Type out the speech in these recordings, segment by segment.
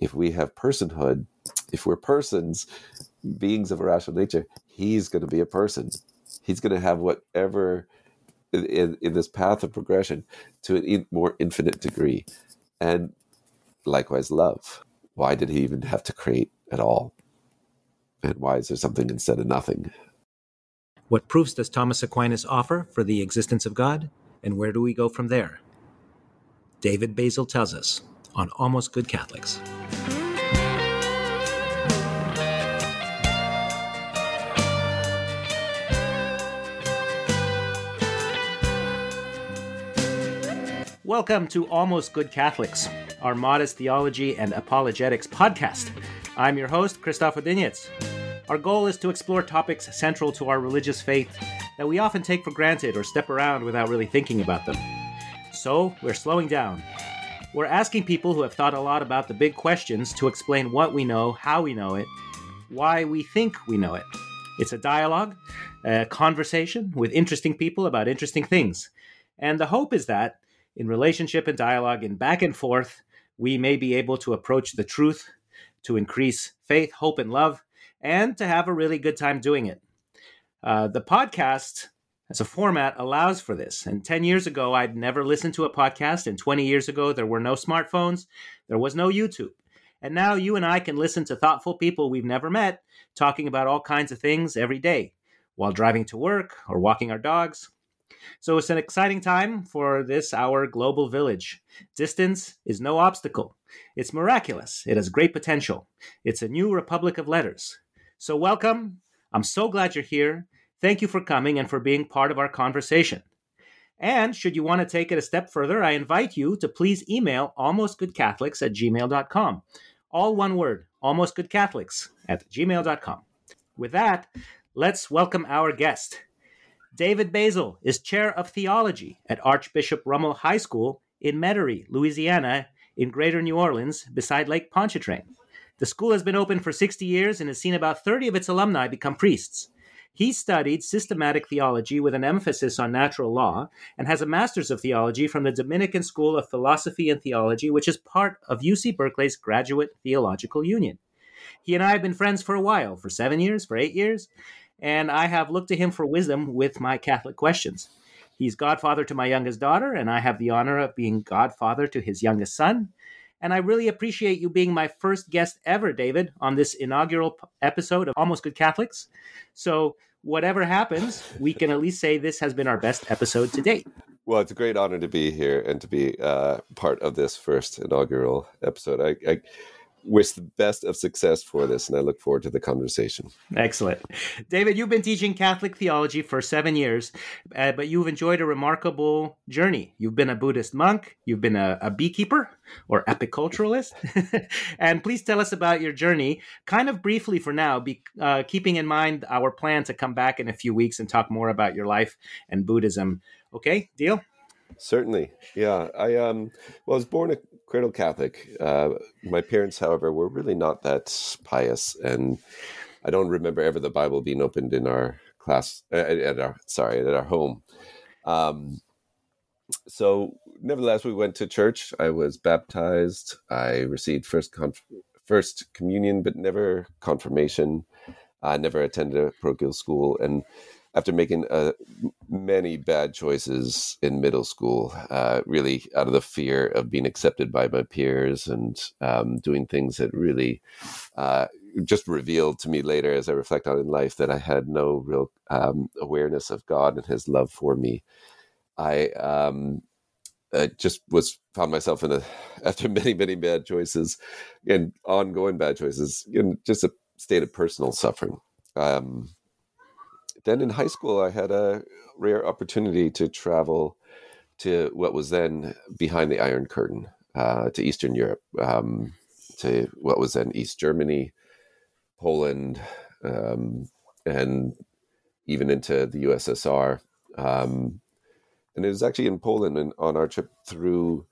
if we have personhood, if we're persons, beings of a rational nature, he's going to be a person. He's going to have whatever in, in this path of progression to an more infinite degree. And likewise, love. Why did he even have to create at all? And why is there something instead of nothing? What proofs does Thomas Aquinas offer for the existence of God? And where do we go from there? David Basile tells us on Almost Good Catholics. Welcome to Almost Good Catholics, our modest theology and apologetics podcast. I'm your host, Christoph Odinitz. Our goal is to explore topics central to our religious faith that we often take for granted or step around without really thinking about them. So, we're slowing down we're asking people who have thought a lot about the big questions to explain what we know, how we know it, why we think we know it. It's a dialogue, a conversation with interesting people about interesting things. And the hope is that in relationship and dialogue and back and forth, we may be able to approach the truth, to increase faith, hope, and love, and to have a really good time doing it. Uh, the podcast as a format allows for this. And 10 years ago, I'd never listened to a podcast. And 20 years ago, there were no smartphones, there was no YouTube. And now you and I can listen to thoughtful people we've never met talking about all kinds of things every day while driving to work or walking our dogs. So it's an exciting time for this, our global village. Distance is no obstacle. It's miraculous. It has great potential. It's a new republic of letters. So, welcome. I'm so glad you're here. Thank you for coming and for being part of our conversation. And should you want to take it a step further, I invite you to please email almostgoodcatholics at gmail.com. All one word, almostgoodcatholics at gmail.com. With that, let's welcome our guest. David Basile is chair of theology at Archbishop Rummel High School in Metairie, Louisiana, in greater New Orleans, beside Lake Pontchartrain. The school has been open for 60 years and has seen about 30 of its alumni become priests. He studied systematic theology with an emphasis on natural law and has a master's of theology from the Dominican School of Philosophy and Theology, which is part of UC Berkeley's Graduate Theological Union. He and I have been friends for a while, for seven years, for eight years, and I have looked to him for wisdom with my Catholic questions. He's godfather to my youngest daughter, and I have the honor of being godfather to his youngest son. And I really appreciate you being my first guest ever, David, on this inaugural episode of Almost Good Catholics. So, whatever happens, we can at least say this has been our best episode to date. Well, it's a great honor to be here and to be uh, part of this first inaugural episode. I, I wish the best of success for this, and I look forward to the conversation. Excellent. David, you've been teaching Catholic theology for seven years, uh, but you've enjoyed a remarkable journey. You've been a Buddhist monk, you've been a, a beekeeper or apiculturalist. and please tell us about your journey, kind of briefly for now, be, uh, keeping in mind our plan to come back in a few weeks and talk more about your life and Buddhism. Okay, deal? Certainly, yeah. I um, well, I was born a Catholic. Uh, my parents, however, were really not that pious, and I don't remember ever the Bible being opened in our class uh, at our sorry at our home. Um, so, nevertheless, we went to church. I was baptized. I received first conf- first communion, but never confirmation. I never attended a parochial school, and after making uh, many bad choices in middle school, uh, really out of the fear of being accepted by my peers and um, doing things that really uh, just revealed to me later as I reflect on in life that I had no real um, awareness of God and His love for me. I um, I just was found myself in a after many many bad choices and ongoing bad choices in just a state of personal suffering. Um, then in high school, I had a rare opportunity to travel to what was then behind the Iron Curtain. uh, to Eastern Europe, um, to what was then East Germany, Poland, um, and even into the USSR. Um, and it was actually in Poland and on our trip through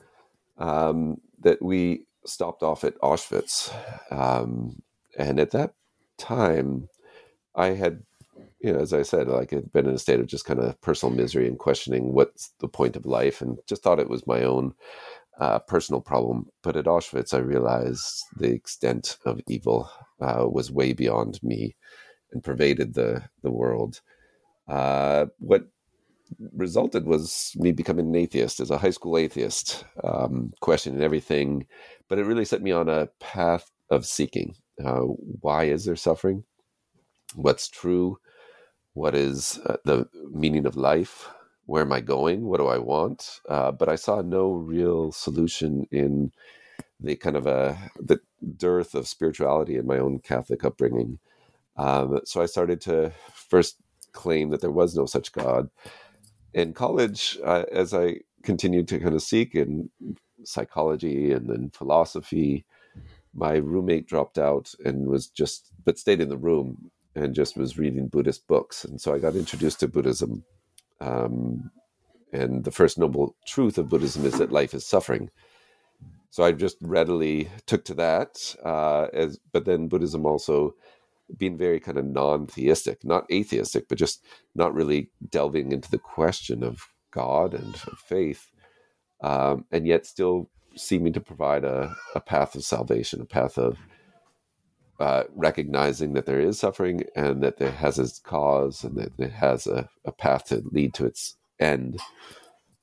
um, that we stopped off at Auschwitz. Um, and at that time, I had, you know, as I said, like I'd been in a state of just kind of personal misery and questioning what's the point of life, and just thought it was my own uh, personal problem. But at Auschwitz, I realized the extent of evil uh, was way beyond me and pervaded the the world. Uh, what resulted was me becoming an atheist as a high school atheist, um, questioning everything. But it really set me on a path of seeking. Uh, why is there suffering? What's true? What is uh, the meaning of life? Where am I going? What do I want? Uh, but I saw no real solution in the kind of a the dearth of spirituality in my own Catholic upbringing. Um, so I started to first claim that there was no such God, in college, uh, as I continued to kind of seek in psychology and then philosophy, my roommate dropped out and was just, but stayed in the room and just was reading Buddhist books. And so I got introduced to Buddhism. Um, and the first noble truth of Buddhism is that life is suffering. So I just readily took to that. Uh, as, but then Buddhism also being very kind of non-theistic, not atheistic, but just not really delving into the question of God and of faith, um, and yet still seeming to provide a, a path of salvation, a path of uh, recognizing that there is suffering and that it has its cause and that it has a, a path to lead to its end.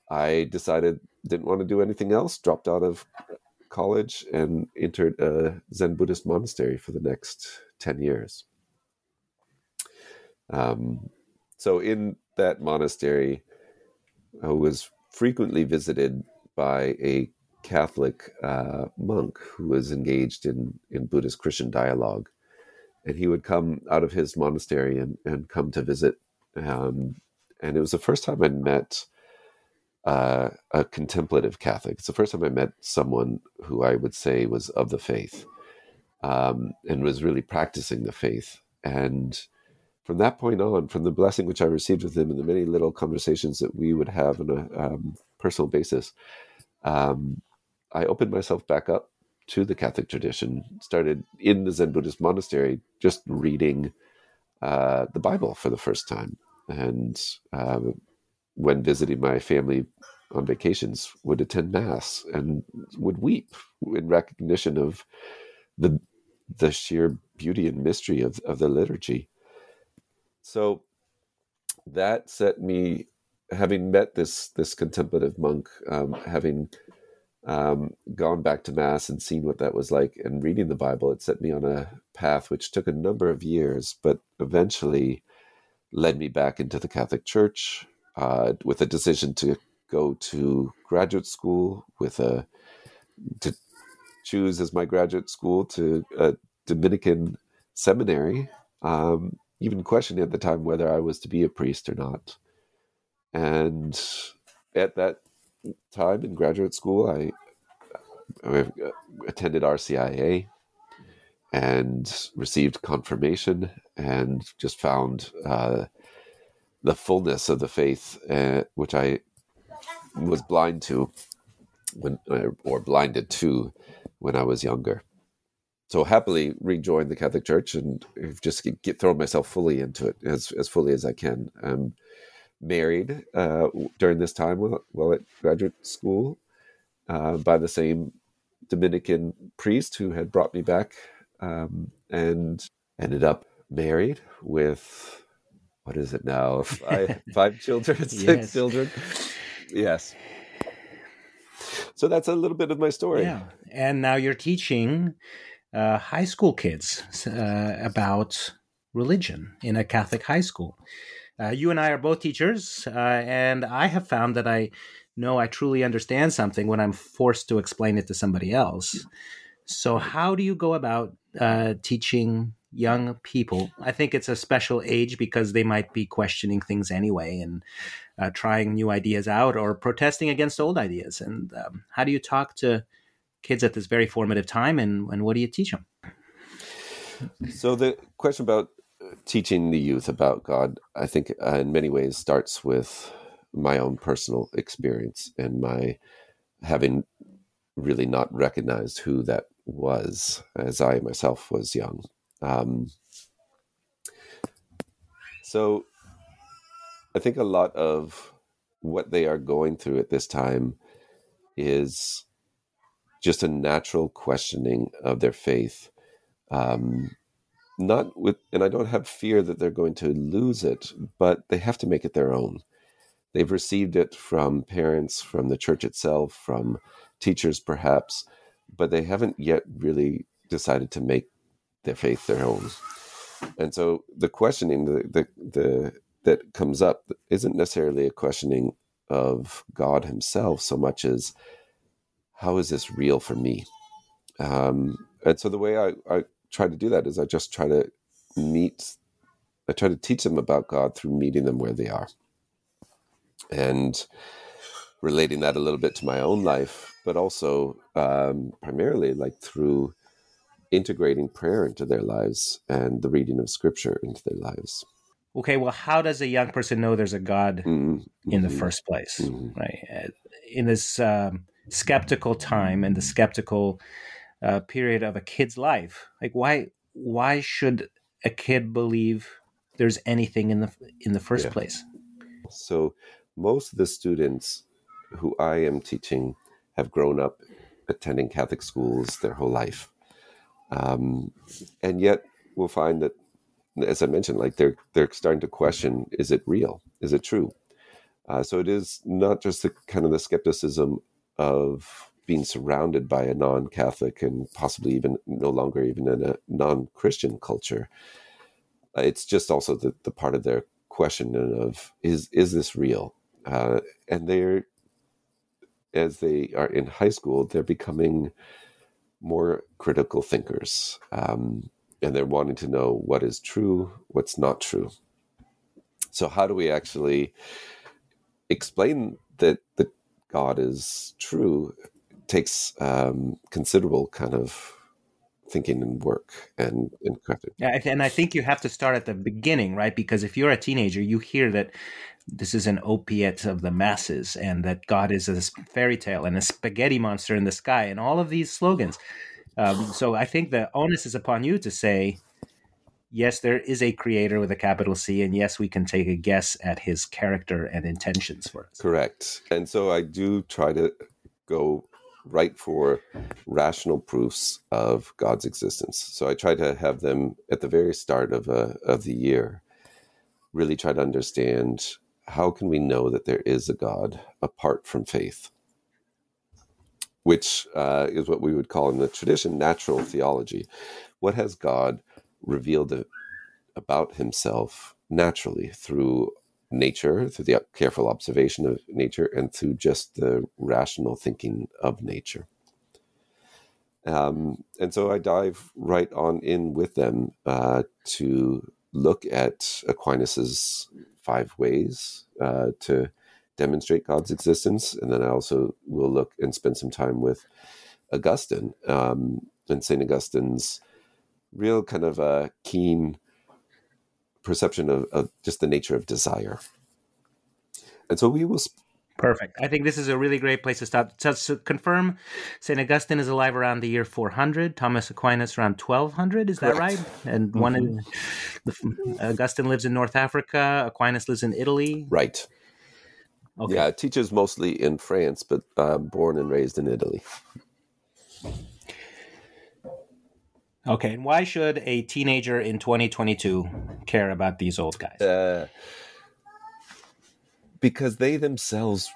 I decided didn't want to do anything else, dropped out of college and entered a Zen Buddhist monastery for the next 10 years. Um, so, in that monastery, I was frequently visited by a Catholic uh, monk who was engaged in, in Buddhist Christian dialogue. And he would come out of his monastery and, and come to visit. Um, and it was the first time I'd met uh, a contemplative Catholic. It's the first time I met someone who I would say was of the faith um, and was really practicing the faith. And from that point on, from the blessing which I received with him and the many little conversations that we would have on a um, personal basis, um, I opened myself back up to the Catholic tradition, started in the Zen Buddhist monastery, just reading uh, the Bible for the first time. And uh, when visiting my family on vacations, would attend Mass and would weep in recognition of the the sheer beauty and mystery of, of the liturgy. So that set me, having met this this contemplative monk, um, having um, gone back to mass and seen what that was like, and reading the Bible, it set me on a path which took a number of years, but eventually led me back into the Catholic Church uh, with a decision to go to graduate school with a to choose as my graduate school to a Dominican seminary, um, even questioning at the time whether I was to be a priest or not. And at that time in graduate school, I, I attended RCIA and received confirmation and just found uh, the fullness of the faith, uh, which I was blind to when, or blinded to when I was younger. So happily rejoined the Catholic Church and just get, get thrown myself fully into it as as fully as I can. I'm married uh, during this time while, while at graduate school uh, by the same Dominican priest who had brought me back, um, and ended up married with what is it now? Five, five children, six yes. children. Yes. So that's a little bit of my story. Yeah. And now you're teaching uh, high school kids uh, about religion in a Catholic high school. Uh, you and I are both teachers, uh, and I have found that I know I truly understand something when I'm forced to explain it to somebody else. So, how do you go about uh, teaching young people? I think it's a special age because they might be questioning things anyway and uh, trying new ideas out or protesting against old ideas. And um, how do you talk to kids at this very formative time, and, and what do you teach them? So the question about teaching the youth about God, I think, uh, in many ways starts with my own personal experience and my having really not recognized who that was as I myself was young. Um, so I think a lot of what they are going through at this time is just a natural questioning of their faith. Um, not with, and I don't have fear that they're going to lose it, but they have to make it their own. They've received it from parents, from the church itself, from teachers perhaps, but they haven't yet really decided to make their faith their own. And so the questioning the, the, the that comes up isn't necessarily a questioning of God Himself so much as how is this real for me? Um, and so the way I, I try to do that is I just try to meet, I try to teach them about God through meeting them where they are. And relating that a little bit to my own life, but also um, primarily like through integrating prayer into their lives and the reading of scripture into their lives. Okay, well, how does a young person know there's a God mm-hmm. in the first place, mm-hmm. right? Uh, in this um, skeptical time and the skeptical uh, period of a kid's life, like why why should a kid believe there's anything in the in the first yeah. place? So most of the students who I am teaching have grown up attending Catholic schools their whole life. Um, and yet we'll find that, as I mentioned, like they're, they're starting to question, is it real? Is it true? Uh, so it is not just the kind of the skepticism of being surrounded by a non-Catholic and possibly even no longer even in a non-Christian culture. It's just also the, the part of their question of is is this real? Uh, and they're as they are in high school, they're becoming more critical thinkers. Um, and they're wanting to know what is true, what's not true. So, how do we actually explain that that God is true? Takes um, considerable kind of thinking and work and and Yeah, and I think you have to start at the beginning, right? Because if you're a teenager, you hear that this is an opiate of the masses and that God is a fairy tale and a spaghetti monster in the sky and all of these slogans. Um, so I think the onus is upon you to say, yes, there is a creator with a capital C, and yes, we can take a guess at his character and intentions for us. Correct. And so I do try to go right for rational proofs of God's existence. So I try to have them at the very start of a, of the year really try to understand how can we know that there is a God apart from faith? Which uh, is what we would call in the tradition natural theology. What has God revealed about himself naturally through nature, through the careful observation of nature, and through just the rational thinking of nature? Um, and so I dive right on in with them uh, to look at Aquinas's five ways uh, to demonstrate God's existence, and then I also will look and spend some time with Augustine um, and Saint Augustine's real kind of a keen perception of, of, just the nature of desire. And so we will. Sp- Perfect. I think this is a really great place to start. Just to confirm, St. Augustine is alive around the year 400, Thomas Aquinas around 1200. Is Correct. that right? And mm-hmm. one in the, Augustine lives in North Africa, Aquinas lives in Italy. Right. Okay. Yeah, teaches mostly in France, but uh, born and raised in Italy. Okay, and why should a teenager in 2022 care about these old guys? Uh, because they themselves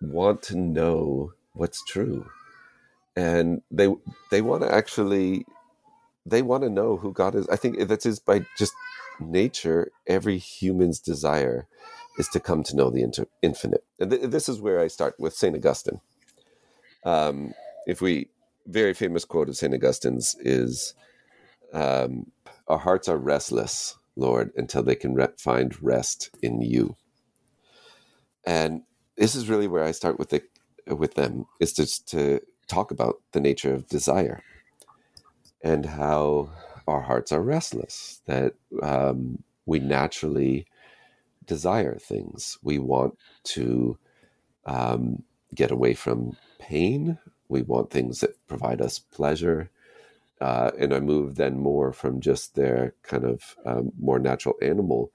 want to know what's true. And they they want to actually they want to know who god is. I think that is by just nature every human's desire is to come to know the inter- infinite. And th- this is where i start with saint augustine. Um, if we very famous quote of saint augustine's is um, our hearts are restless lord until they can re- find rest in you and this is really where I start with the with them is just to talk about the nature of desire and how our hearts are restless, that um, we naturally desire things. We want to um, get away from pain. We want things that provide us pleasure. Uh, and I move then more from just their kind of um, more natural animal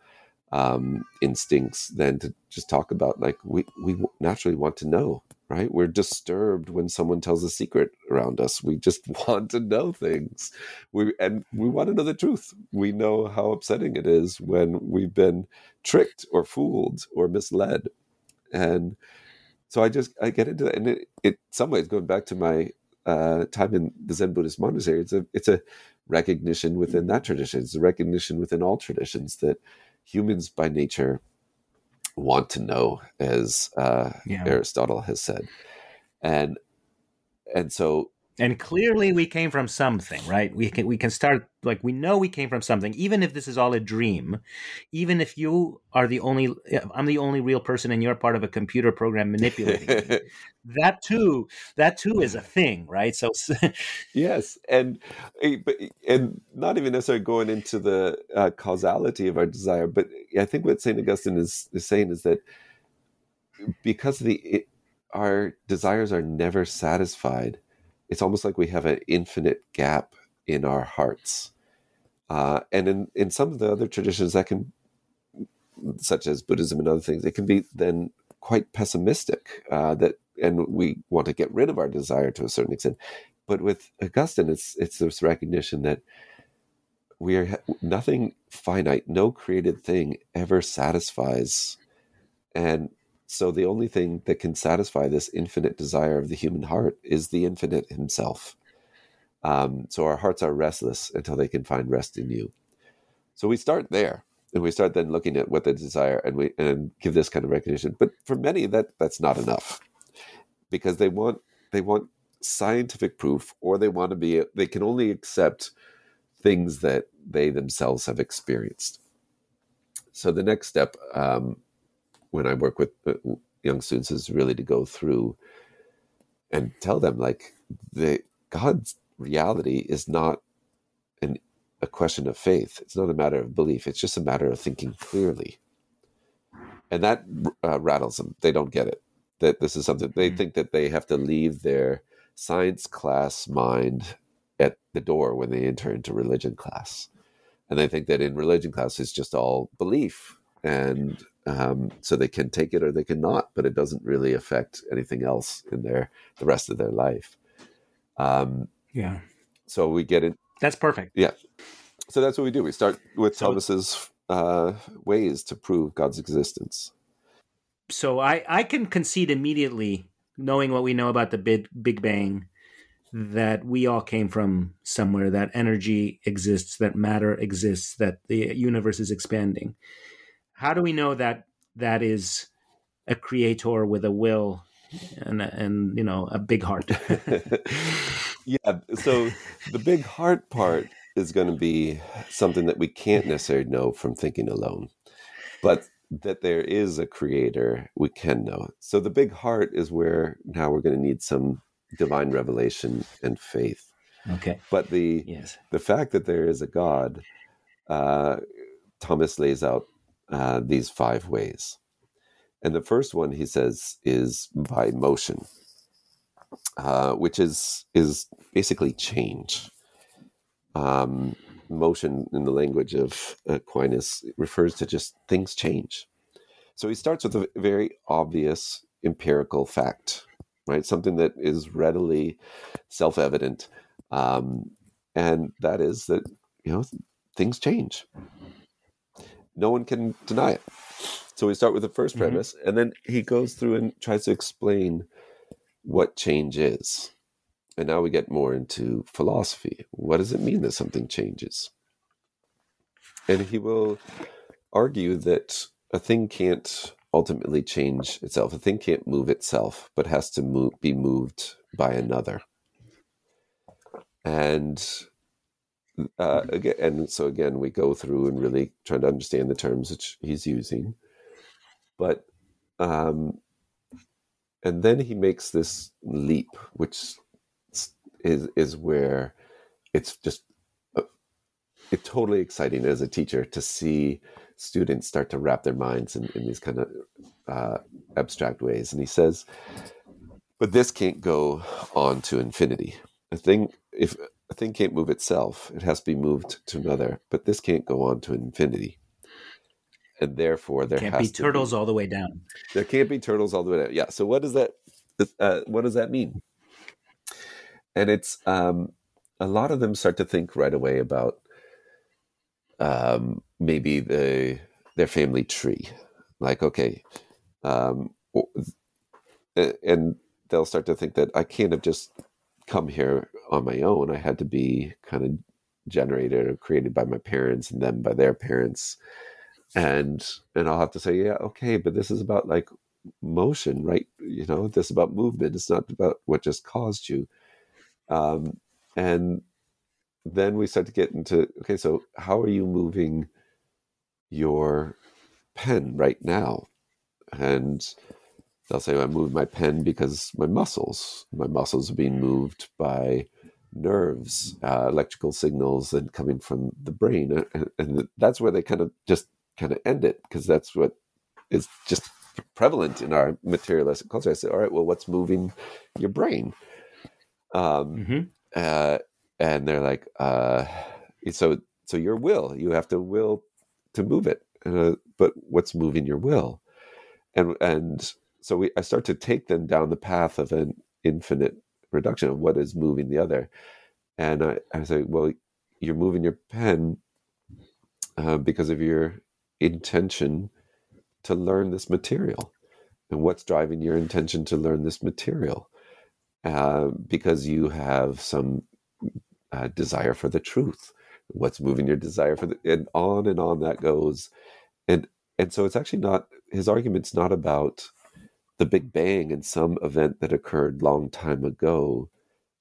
um, instincts than to just talk about like we, we naturally want to know right? We're disturbed when someone tells a secret around us. We just want to know things. We and we want to know the truth. We know how upsetting it is when we've been tricked or fooled or misled. And so I just I get into that, and it, it some ways going back to my uh, time in the Zen Buddhist monastery. It's a it's a recognition within that tradition. It's a recognition within all traditions that humans by nature want to know, as uh, yeah. Aristotle has said, and and so and clearly we came from something right? We can we can start like we know we came from something. Even if this is all a dream even if you are the only i'm the only real person and you're part of a computer program manipulating me, that too that too is a thing right? So yes and eh, and not even necessarily going into the uh, causality of our desire but i think what saint augustine is, is saying is that because the it, our desires are never satisfied it's almost like we have an infinite gap in our hearts. Uh, and in, in some of the other traditions that can, such as Buddhism and other things, it can be then quite pessimistic uh, that, and we want to get rid of our desire to a certain extent. But with Augustine, it's it's this recognition that we are nothing finite, no created thing ever satisfies, and so the only thing that can satisfy this infinite desire of the human heart is the infinite himself. Um, so our hearts are restless until they can find rest in you. So we start there, and we start then looking at what they desire, and we and give this kind of recognition. But for many, that that's not enough, because they want they want scientific proof, or they want to be they can only accept things that they themselves have experienced. So the next step um, when I work with uh, young students is really to go through and tell them like the God's reality is not an a question of faith. It's not a matter of belief. It's just a matter of thinking clearly, and that uh, rattles them. They don't get it. That this is something they mm-hmm. think that they have to leave their science class mind at the door when they enter into religion class, and they think that in religion class it's just all belief and um, so they can take it or they can not, but it doesn't really affect anything else in their the rest of their life. Um, yeah. So we get in. That's perfect. Yeah. So that's what we do. We start with so, Thomas's uh, ways to prove God's existence. So I I can concede immediately, knowing what we know about the Big Big Bang, that we all came from somewhere. That energy exists. That matter exists. That the universe is expanding how do we know that that is a creator with a will and and you know a big heart? Yeah so the big heart part is going to be something that we can't necessarily know from thinking alone but that there is a creator we can know so the big heart is where now we're going to need some divine revelation and faith. Okay. But the yes. the fact that there is a god uh, thomas lays out uh, these five ways. And the first one, he says, is by motion, uh, which is is basically change. Um, motion, in the language of Aquinas, refers to just things change. So he starts with a very obvious empirical fact, right? Something that is readily self evident, um, and that is that you know things change no one can deny it. So we start with the 1st mm-hmm. premise, and then he goes through and tries to explain what change is. And now we get more into philosophy. What does it mean that something changes? And he will argue that a thing can't ultimately change itself. A thing can't move itself, but has to move, be moved by another. And uh, again, and so again, we go through and really trying to understand the terms which he's using, but um, and then he makes this leap, which is is where it's just uh, it's totally exciting as a teacher to see students start to wrap their minds in, in these kind of uh, abstract ways. And he says, but this can't go on to infinity. I think if a thing can't move itself, it has to be moved to another. But this can't go on to infinity, and therefore there can't be turtles be, all the way down. There can't be turtles all the way down. Yeah. So what does that? Uh, what does that mean? And it's um, a lot of them start to think right away about um, maybe the their family tree, like okay, um, and they'll start to think that I can't have just come here on my own. I had to be kind of generated or created by my parents and then by their parents. And and I'll have to say, yeah, okay, but this is about like motion, right? You know, this is about movement. It's not about what just caused you. Um, and then we start to get into okay, so how are you moving your pen right now? And they'll say, I moved my pen because my muscles, my muscles are being moved by nerves, uh, electrical signals, and coming from the brain. And, and that's where they kind of just kind of end it because that's what is just prevalent in our materialistic culture. I say, all right, well, what's moving your brain? Um, mm-hmm. uh, and they're like, uh, so so your will, you have to will to move it. Uh, but what's moving your will? And and so we I start to take them down the path of an infinite reduction of what is moving the other, and I, I say, well, you're moving your pen uh, because of your intention to learn this material, and what's driving your intention to learn this material, uh, because you have some uh, desire for the truth. What's moving your desire for the, and on and on that goes, and and so it's actually not his argument's not about the Big Bang and some event that occurred long time ago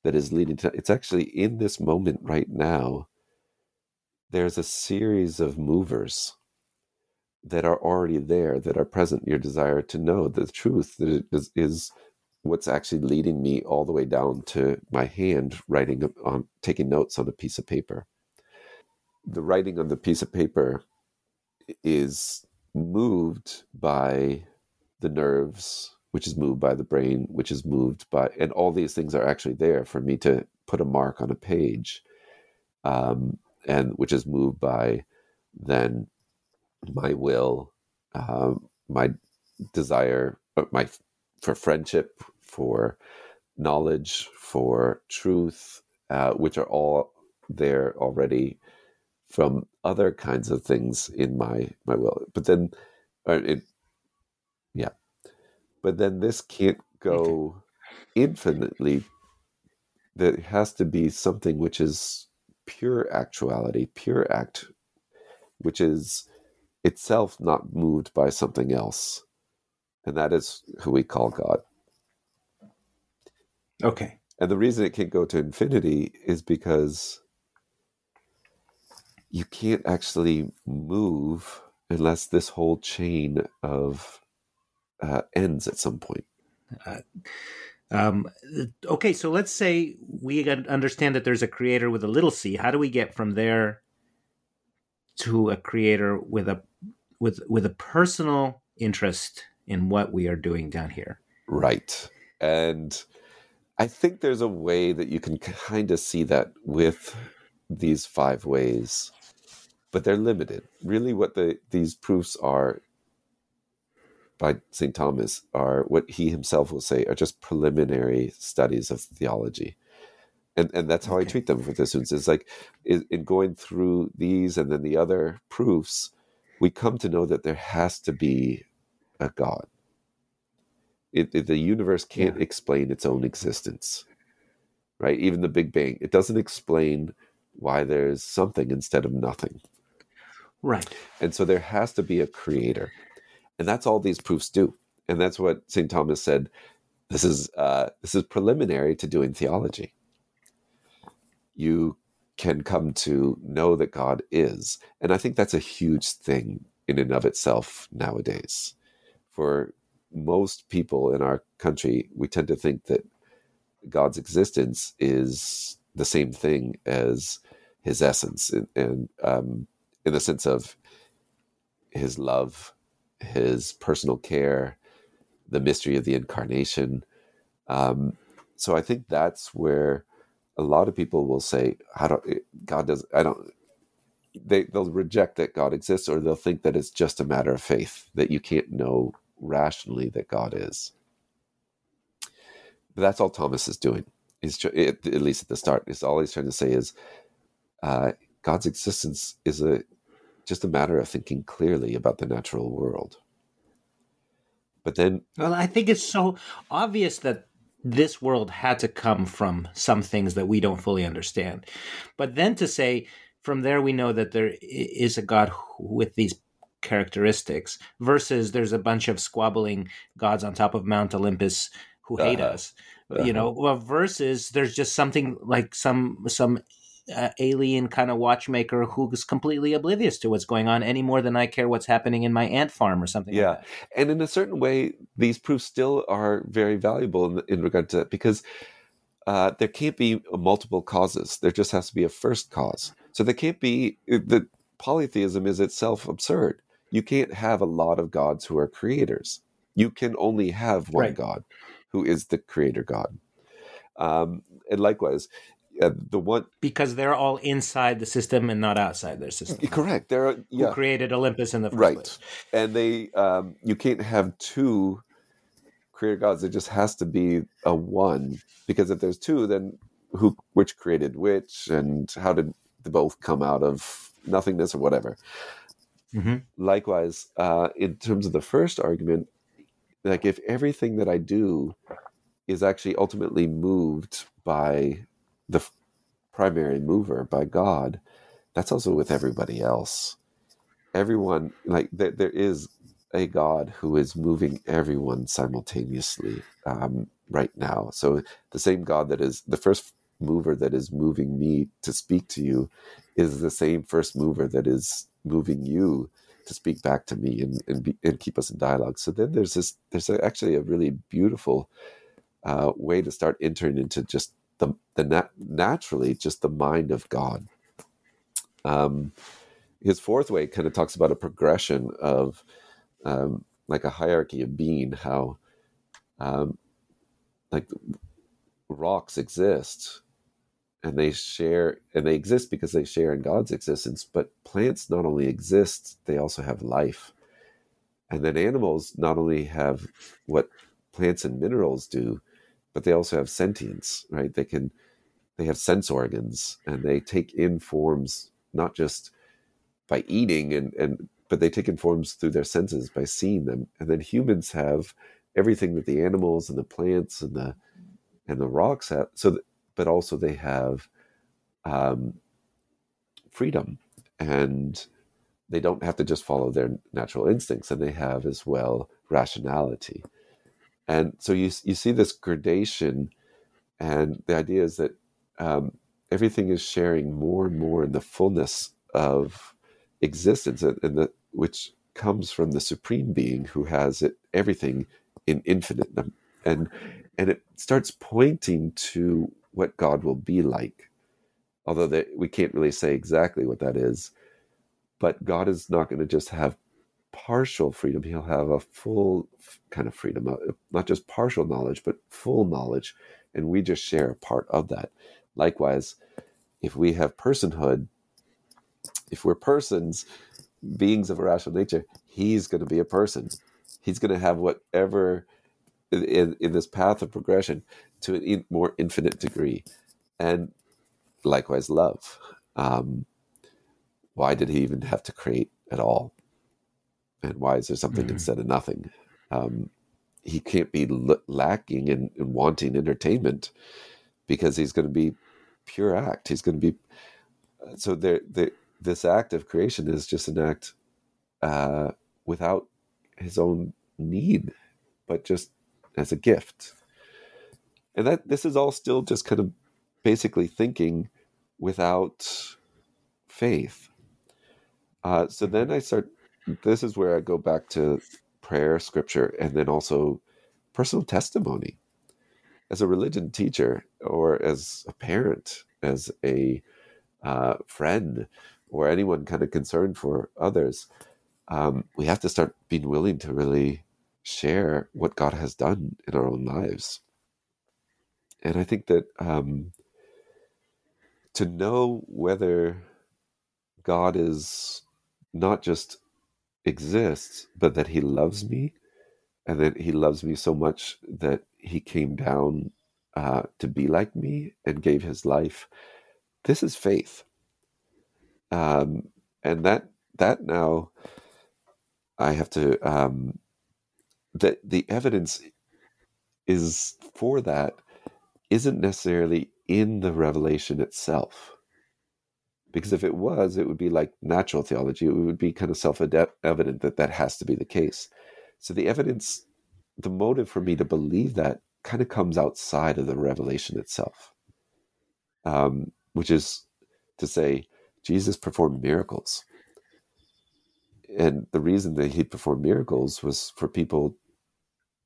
that is leading to it's actually in this moment right now there's a series of movers that are already there that are present your desire to know the truth that is, is what's actually leading me all the way down to my hand writing on taking notes on a piece of paper. The writing on the piece of paper is moved by the nerves, which is moved by the brain, which is moved by, and all these things are actually there for me to put a mark on a page, um, and which is moved by then my will, um, my desire, uh, my for friendship, for knowledge, for truth, uh, which are all there already from other kinds of things in my my will. But then, it, yeah. But then this can't go infinitely. There has to be something which is pure actuality, pure act, which is itself not moved by something else. And that is who we call God. Okay. And the reason it can't go to infinity is because you can't actually move unless this whole chain of uh, ends at some point. Uh, um, okay, so let's say we understand that there's a creator with a little c. How do we get from there to a creator with a with with a personal interest in what we are doing down here? Right, and I think there's a way that you can kind of see that with these five ways, but they're limited. Really, what the these proofs are by St. Thomas are what he himself will say are just preliminary studies of theology. And, and that's how okay. I treat them for the students. Is like in going through these and then the other proofs, we come to know that there has to be a God. It, it, the universe can't yeah. explain its own existence, right? Even the Big Bang, it doesn't explain why there's something instead of nothing. Right. And so there has to be a creator. And that's all these proofs do. And that's what St. Thomas said. This is uh, this is preliminary to doing theology. You can come to know that God is. And I think that's a huge thing in and of itself nowadays. For most people in our country, we tend to think that God's existence is the same thing as his essence, and, and um, in the sense of his love, his personal care, the mystery of the incarnation. Um, so I think that's where a lot of people will say, "How don't, God does, I don't." They they'll reject that God exists, or they'll think that it's just a matter of faith that you can't know rationally that God is. But that's all Thomas is doing. He's at least at the start. Is all he's trying to say is uh, God's existence is a just a matter of thinking clearly about the natural world. But then, well, I think it's so obvious that this world had to come from some things that we don't fully understand. But then to say, from there we know that there is a God with these characteristics versus there's a bunch of squabbling gods on top of Mount Olympus who hate uh-huh. us. Uh-huh. You know, well, versus there's just something like some some uh, alien kind of watchmaker who's completely oblivious to what's going on any more than I care what's happening in my ant farm or something. Yeah, like and in a certain way, these proofs still are very valuable in, in regard to that because uh, there can't be multiple causes. There just has to be a first cause. So there can't be the polytheism is itself absurd. You can't have a lot of gods who are creators. You can only have one right. God, who is the creator God. Um, and likewise, uh, the one because they're all inside the system and not outside their system. Correct. They're yeah. who created Olympus in the first right. place. And they, um, you can't have two creator gods. It just has to be a one because if there's two, then who, which created which, and how did they both come out of nothingness or whatever? Mm-hmm. Likewise, uh, in terms of the first argument, like if everything that I do is actually ultimately moved by the primary mover by God, that's also with everybody else. Everyone, like there, there is a God who is moving everyone simultaneously um, right now. So the same God that is the first mover that is moving me to speak to you is the same first mover that is moving you to speak back to me and and, be, and keep us in dialogue. So then there's this there's actually a really beautiful uh, way to start entering into just the the nat- naturally just the mind of God. Um, his fourth way kind of talks about a progression of um, like a hierarchy of being, how um, like rocks exist and they share and they exist because they share in God's existence, but plants not only exist, they also have life. And then animals not only have what plants and minerals do, but they also have sentience, right? They can they have sense organs and they take in forms not just by eating and and but they take in forms through their senses by seeing them. And then humans have everything that the animals and the plants and the and the rocks have. So, but also they have um, freedom and they don't have to just follow their natural instincts, and they have as well rationality. And so you you see this gradation, and the idea is that um, everything is sharing more and more in the fullness of existence, and, and the which comes from the supreme being who has it everything in infinite, and and it starts pointing to what God will be like, although that we can't really say exactly what that is. But God is not going to just have partial freedom, he'll have a full kind of freedom, uh, not just partial knowledge, but full knowledge. And we just share a part of that. Likewise, if we have personhood, if we're persons, beings of a rational nature, he's going to be a person. He's going to have whatever in, in this path of progression to a more infinite degree. And likewise, love. Um, why did he even have to create at all? And why is there something mm-hmm. instead of nothing? Um, he can't be l- lacking in, in, wanting entertainment because he's going to be pure act. He's going to be so there. The, this act of creation is just an act uh, without his own need, but just as a gift. And that this is all still just kind of basically thinking without faith. Uh, so then I start this is where I go back to prayer, scripture, and then also personal testimony. as a religion teacher or as a parent, as a uh, friend, or anyone kind of concerned for others, um, we have to start being willing to really share what God has done in our own lives. And I think that um, to know whether God is not just exists, but that He loves me, and that He loves me so much that He came down uh, to be like me and gave His life. This is faith, um, and that that now I have to um, that the evidence is for that isn't necessarily in the revelation itself. Because if it was, it would be like natural theology. It would be kind of self evident that that has to be the case. So the evidence, the motive for me to believe that kind of comes outside of the revelation itself, um, which is to say, Jesus performed miracles. And the reason that he performed miracles was for people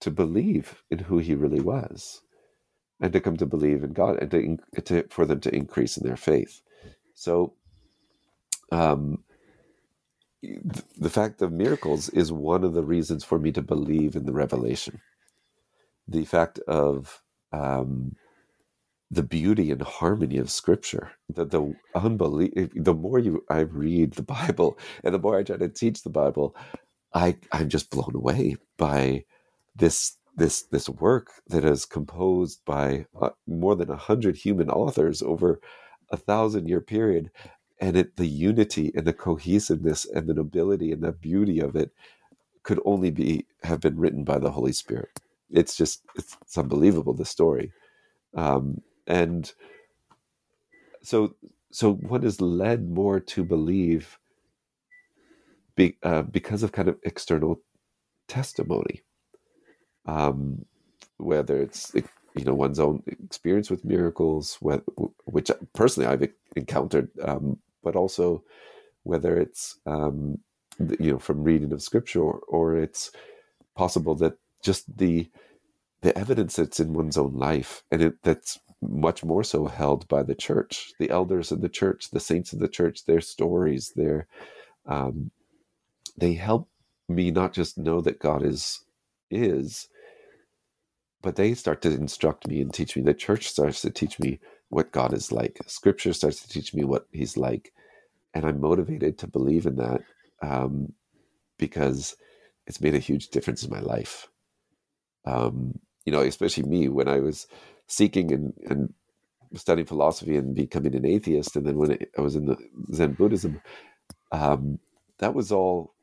to believe in who he really was and to come to believe in God and to, to for them to increase in their faith. So, um, the fact of miracles is one of the reasons for me to believe in the revelation. The fact of um, the beauty and harmony of Scripture, the the unbelief. The more you I read the Bible, and the more I try to teach the Bible, I I'm just blown away by this this this work that is composed by uh, more than a hundred human authors over a thousand year period, and it the unity and the cohesiveness and the nobility and the beauty of it could only be have been written by the Holy Spirit. It's just it's, it's unbelievable the story, um, and so so one is led more to believe be, uh, because of kind of external testimony um, whether it's you know one's own experience with miracles, which personally I've encountered, um, but also whether it's um, you know from reading of scripture or, or it's possible that just the the evidence that's in one's own life and it, that's much more so held by the church the elders of the church the saints of the church their stories their um, they help me not just know that god is is but they start to instruct me and teach me. The church starts to teach me what god is like. Scripture starts to teach me what he's like and i'm motivated to believe in that um, because it's made a huge difference in my life. Um, you know especially me when i was seeking and, and studying philosophy and becoming an atheist and then when i was in the zen buddhism um, that was all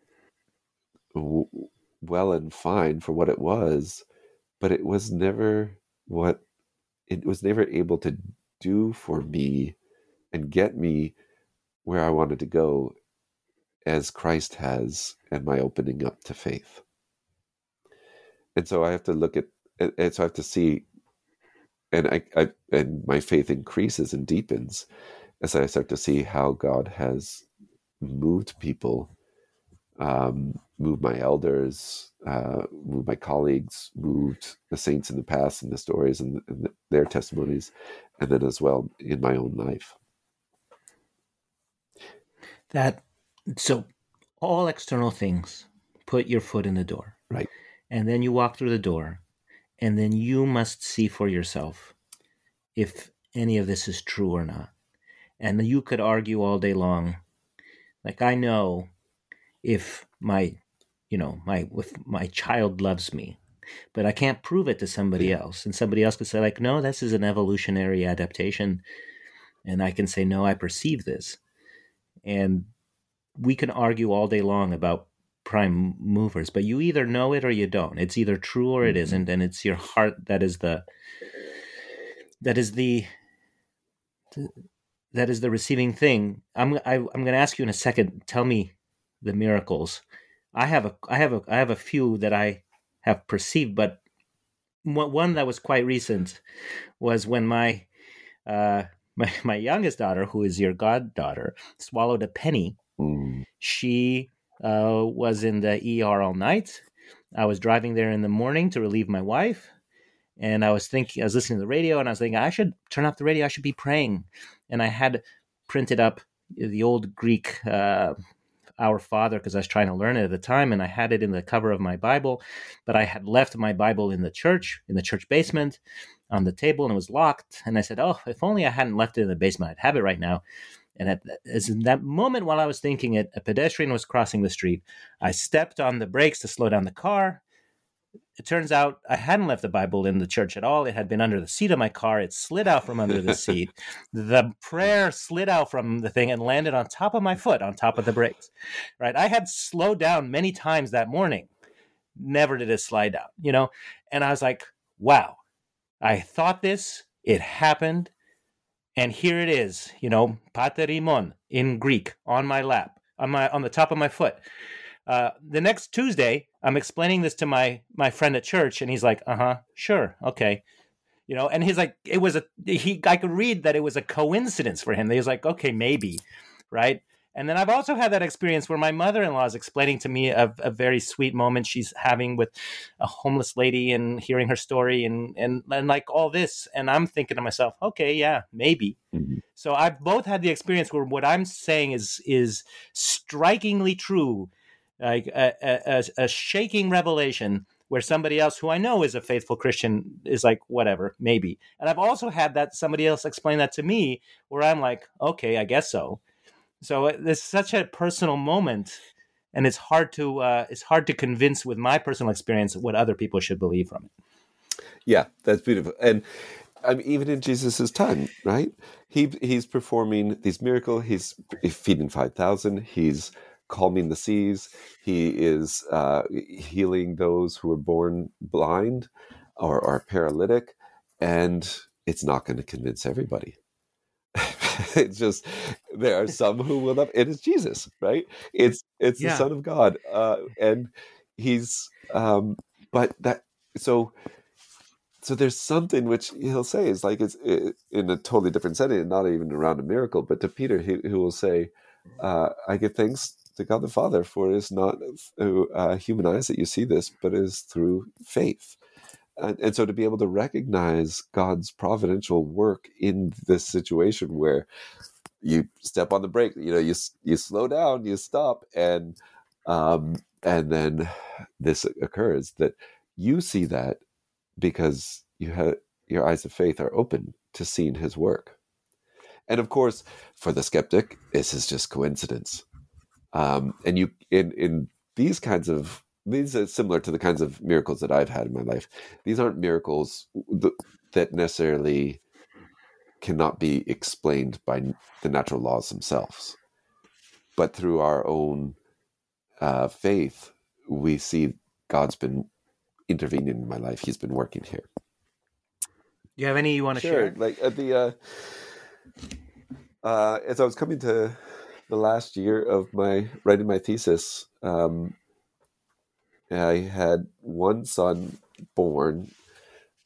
well and fine for what it was but it was never what it was never able to do for me and get me where I wanted to go as Christ has and my opening up to faith. And so I have to look at and so I have to see and I, I and my faith increases and deepens as I start to see how God has moved people um, moved my elders, uh, moved my colleagues, moved the saints in the past and the stories and, and their testimonies, and then as well in my own life. That so all external things put your foot in the door. Right. And then you walk through the door, and then you must see for yourself if any of this is true or not. And you could argue all day long. Like I know if my you know my if my child loves me but i can't prove it to somebody else. And somebody else could say like no this is an evolutionary adaptation. And i can say no i perceive this. And we can argue all day long about prime movers but you either know it or you don't. It's either true or it mm-hmm. isn't and it's your heart that is the that is the that is the receiving thing. I'm I, am i am going to ask you in a second tell me the miracles. I have a I have a I have a few that I have perceived, but one that was quite recent was when my uh, my my youngest daughter, who is your goddaughter, swallowed a penny. Mm. She uh, was in the ER all night. I was driving there in the morning to relieve my wife, and I was thinking, I was listening to the radio, and I was thinking, I should turn off the radio. I should be praying, and I had printed up the old Greek uh, Our Father because I was trying to learn it at the time, and I had it in the cover of my Bible, but I had left my Bible in the church, in the church basement, on the table, and it was locked. And I said, "Oh, if only I hadn't left it in the basement, I'd have it right now." And at as in that moment while I was thinking it, a pedestrian was crossing the street. I stepped on the brakes to slow down the car. It turns out I hadn't left the Bible in the church at all. It had been under the seat of my car. It slid out from under the seat. the prayer slid out from the thing and landed on top of my foot, on top of the brakes. Right? I had slowed down many times that morning. Never did it slide out, you know? And I was like, wow, I thought this, it happened, and here it is, you know, Pater hēmōn in Greek on my lap, on my on the top of my foot. Uh, the next Tuesday, I'm explaining this to my my friend at church, and he's like, "Uh huh, sure, okay," you know. And he's like, "It was a he." I could read that it was a coincidence for him. He was like, "Okay, maybe," right? And then I've also had that experience where my mother in law is explaining to me a, a, very sweet moment she's having with a homeless lady and hearing her story and, and, and like all this. And I'm thinking to myself, okay, yeah, maybe. Mm-hmm. So I've both had the experience where what I'm saying is is strikingly true, like a, a, a shaking revelation where somebody else who I know is a faithful Christian is like, whatever, maybe. And I've also had that somebody else explain that to me where I'm like, okay, I guess so. So it's such a personal moment, and it's hard to uh, it's hard to convince with my personal experience what other people should believe from it. Yeah, that's beautiful, and I mean, even in Jesus's time, right? He he's performing these miracles. He's feeding five thousand. He's calming the seas. He is uh, healing those who are born blind or, or paralytic, and it's not going to convince everybody. it's just there are some who will not. It is Jesus, right? It's it's yeah. the Son of God, uh, and he's. Um, but that so so there's something which he'll say is like it's in a totally different setting, not even around a miracle, but to Peter, he, who will say, uh, "I give thanks to God the Father, for it is not through uh, human eyes that you see this, but it is through faith." and, and so to be able to recognize God's providential work in this situation where you step on the brake, you know, you you slow down, you stop, and um, and then this occurs that you see that because you have your eyes of faith are open to seeing His work, and of course, for the skeptic, this is just coincidence. Um, and you in in these kinds of these are similar to the kinds of miracles that I've had in my life. These aren't miracles that necessarily cannot be explained by the natural laws themselves, but through our own uh, faith, we see God's been intervening in my life. He's been working here. Do you have any you want to sure. share? Like at the uh, uh, as I was coming to the last year of my writing my thesis, um, I had one son born.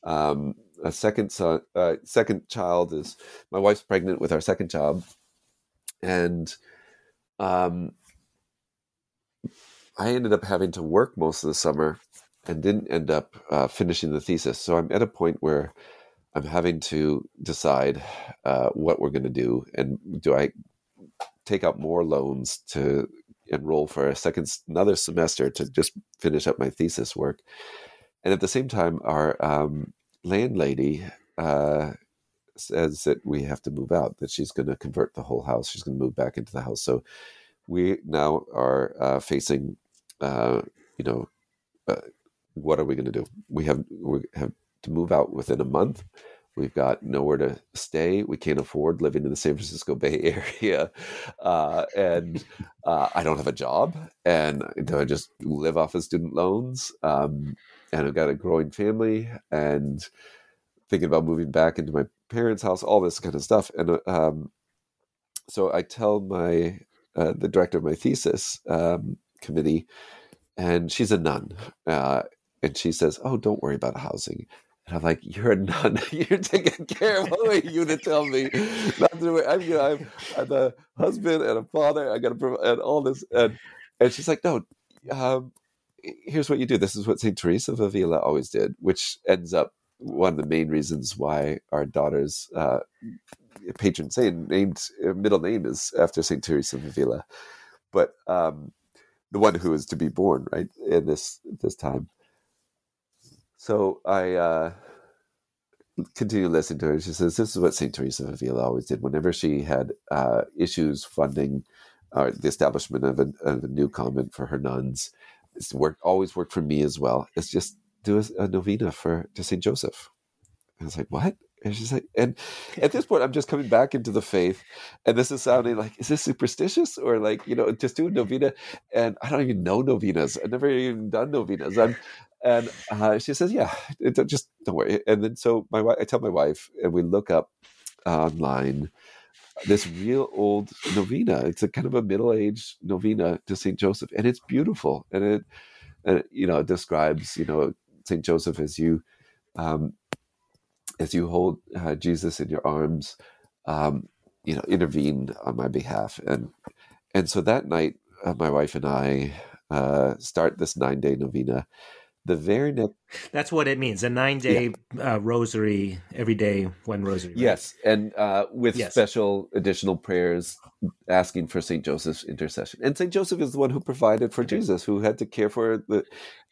Um, a second son, uh, second child is my wife's pregnant with our second child, and um, I ended up having to work most of the summer and didn't end up uh, finishing the thesis. So I'm at a point where I'm having to decide uh, what we're going to do, and do I take out more loans to enroll for a second another semester to just finish up my thesis work. And at the same time our um, landlady uh, says that we have to move out that she's going to convert the whole house she's going to move back into the house. So we now are uh, facing uh, you know uh, what are we going to do? We have we have to move out within a month We've got nowhere to stay. We can't afford living in the San Francisco Bay Area. Uh, and uh, I don't have a job. And I just live off of student loans. Um, and I've got a growing family and thinking about moving back into my parents' house, all this kind of stuff. And um, so I tell my, uh, the director of my thesis um, committee, and she's a nun. Uh, and she says, Oh, don't worry about housing and I'm like, you're a nun. you're taking care of what are you to tell me not do it. I'm, you know, I'm, I'm a husband and a father. I got to provide and all this. And, and she's like, no, um, here's what you do. This is what St. Teresa of Avila always did, which ends up one of the main reasons why our daughter's uh, patron saint named uh, middle name is after Saint Teresa of Avila, but um, the one who is to be born right in this this time. So I uh, continue listening to her. She says this is what Saint Teresa of Avila always did. Whenever she had uh, issues funding uh, the establishment of a, of a new convent for her nuns, it's worked always worked for me as well. It's just do a, a novena for to Saint Joseph. I was like, what? And she's like, and at this point, I'm just coming back into the faith, and this is sounding like, is this superstitious or like, you know, just do a novena? And I don't even know novenas. I've never even done novenas. I'm, and uh, she says, yeah, it, just don't worry. And then so my wife, I tell my wife, and we look up online this real old novena. It's a kind of a middle aged novena to Saint Joseph, and it's beautiful, and it, and it, you know, it describes, you know, Saint Joseph as you. Um, as you hold uh, Jesus in your arms, um, you know, intervene on my behalf. And and so that night, uh, my wife and I uh, start this nine day novena. The very next. That's what it means. A nine day yeah. Uh, rosary every day, one rosary. Right? Yes, and uh, with yes. special additional prayers asking for Saint Joseph's intercession. And Saint Joseph is the one who provided for okay. Jesus, who had to care for the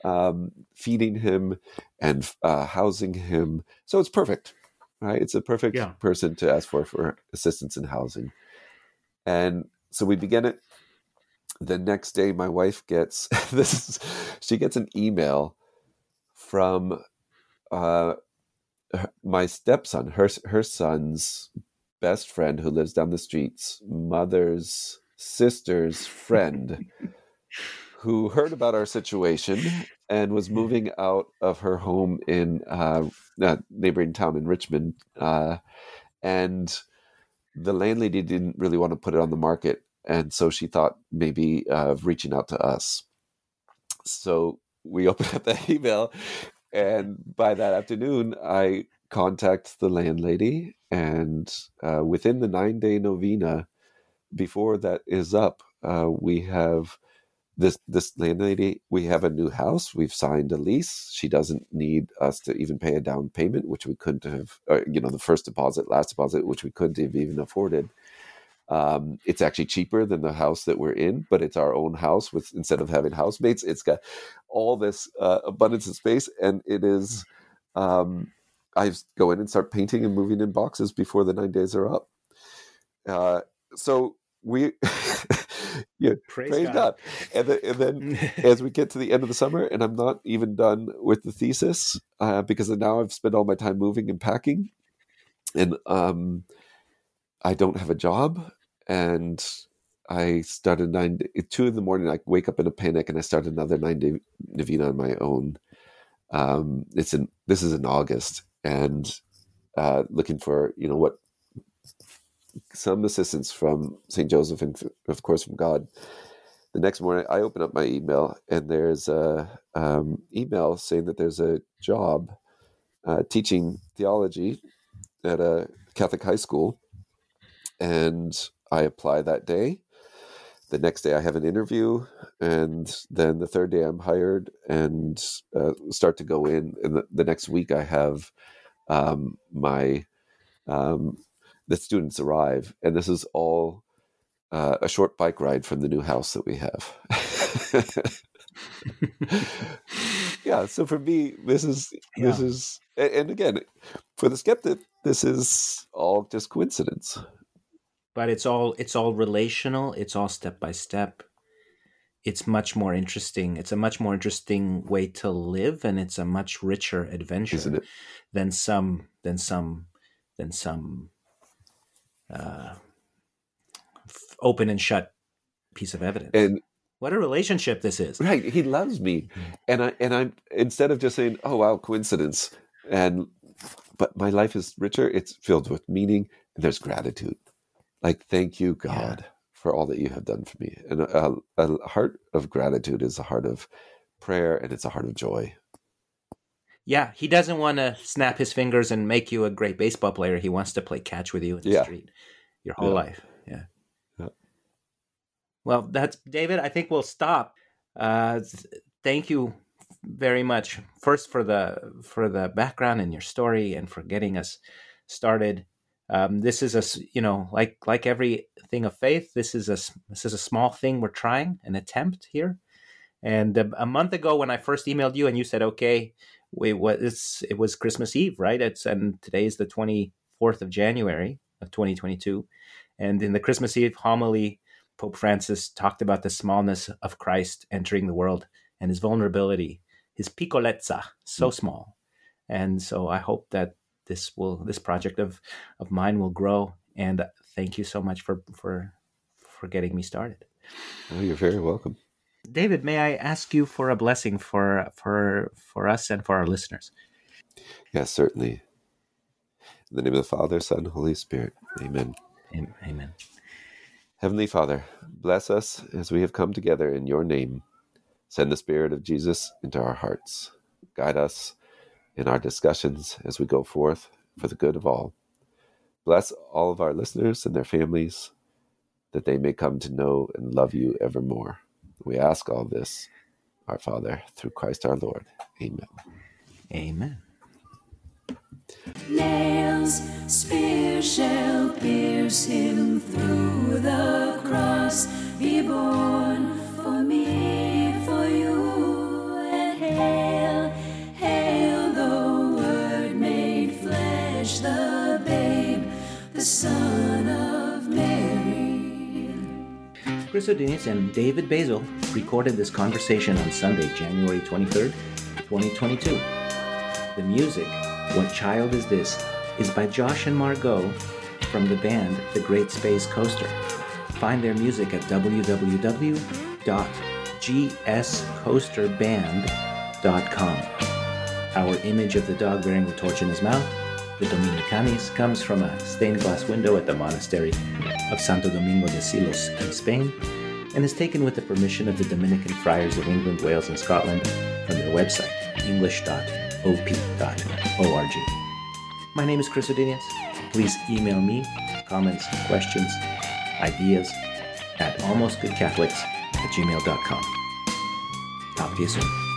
um, feeding him and uh, housing him. So it's perfect, right? It's a perfect yeah. person to ask for for assistance in housing. And so we begin it. The next day, my wife gets this. Is, she gets an email from uh, my stepson, her her son's best friend who lives down the street's mother's sister's friend who heard about our situation and was moving out of her home in uh, a neighboring town in Richmond. Uh, and the landlady didn't really want to put it on the market. And so she thought maybe of reaching out to us. So we opened up that email. And by that afternoon, I contact the landlady. And uh, within the nine day novena, before that is up, uh, we have this this landlady we have a new house we've signed a lease she doesn't need us to even pay a down payment which we couldn't have or, you know the first deposit last deposit which we couldn't have even afforded um, it's actually cheaper than the house that we're in but it's our own house with instead of having housemates it's got all this uh, abundance of space and it is um, i go in and start painting and moving in boxes before the nine days are up uh, so we yeah, praise, praise God. God. And, the, and then as we get to the end of the summer, and I'm not even done with the thesis uh, because now I've spent all my time moving and packing, and um, I don't have a job, and I started nine two in the morning. I wake up in a panic, and I start another nine day novena on my own. Um, it's in this is in August, and uh, looking for you know what some assistance from St. Joseph and, of course, from God. The next morning, I open up my email and there's a um, email saying that there's a job uh, teaching theology at a Catholic high school, and I apply that day. The next day, I have an interview, and then the third day, I'm hired and uh, start to go in. And the, the next week, I have um, my um, the students arrive, and this is all uh, a short bike ride from the new house that we have. yeah, so for me, this is yeah. this is, and again, for the skeptic, this is all just coincidence. But it's all it's all relational. It's all step by step. It's much more interesting. It's a much more interesting way to live, and it's a much richer adventure than some than some than some uh, open and shut piece of evidence. And what a relationship this is. Right. He loves me. Mm-hmm. And I and I'm instead of just saying, Oh wow, coincidence and but my life is richer, it's filled with meaning and there's gratitude. Like thank you, God, yeah. for all that you have done for me. And a, a heart of gratitude is a heart of prayer and it's a heart of joy. Yeah, he doesn't want to snap his fingers and make you a great baseball player. He wants to play catch with you in the yeah. street your whole yeah. life. Yeah. yeah. Well, that's David. I think we'll stop. Uh, thank you very much first for the for the background and your story and for getting us started. Um, this is a you know like like everything of faith. This is a this is a small thing we're trying an attempt here. And a, a month ago, when I first emailed you and you said okay, we was it was Christmas Eve, right? It's and today is the twenty fourth of January of twenty twenty two, and in the Christmas Eve homily, Pope Francis talked about the smallness of Christ entering the world and his vulnerability, his piccolezza, so mm. small. And so I hope that this will this project of of mine will grow. And thank you so much for for for getting me started. Oh, you're very welcome. David, may I ask you for a blessing for for for us and for our listeners? Yes, certainly. In the name of the Father, Son, Holy Spirit. Amen. Amen. Heavenly Father, bless us as we have come together in your name Send the Spirit of Jesus into our hearts. Guide us in our discussions as we go forth for the good of all. Bless all of our listeners and their families that they may come to know and love you evermore. We ask all this, our Father, through Christ our Lord. Amen. Amen. Nails, spear shall pierce him through the cross, be born Chris Odinius and David Basile recorded this conversation on Sunday, January 23rd, 2022. The music, What Child Is This, is by Josh and Margot from the band The Great Space Coaster. Find their music at www.gscoasterband.com. Our image of the dog bearing the torch in his mouth the Domini canes comes from a stained glass window at the monastery of Santo Domingo de Silos in Spain and is taken with the permission of the Dominican Friars of England, Wales, and Scotland from their website, english.op.org. My name is Chris Odinius. Please email me comments, questions, ideas at almostgoodcatholics at gmail.com. Talk to you soon.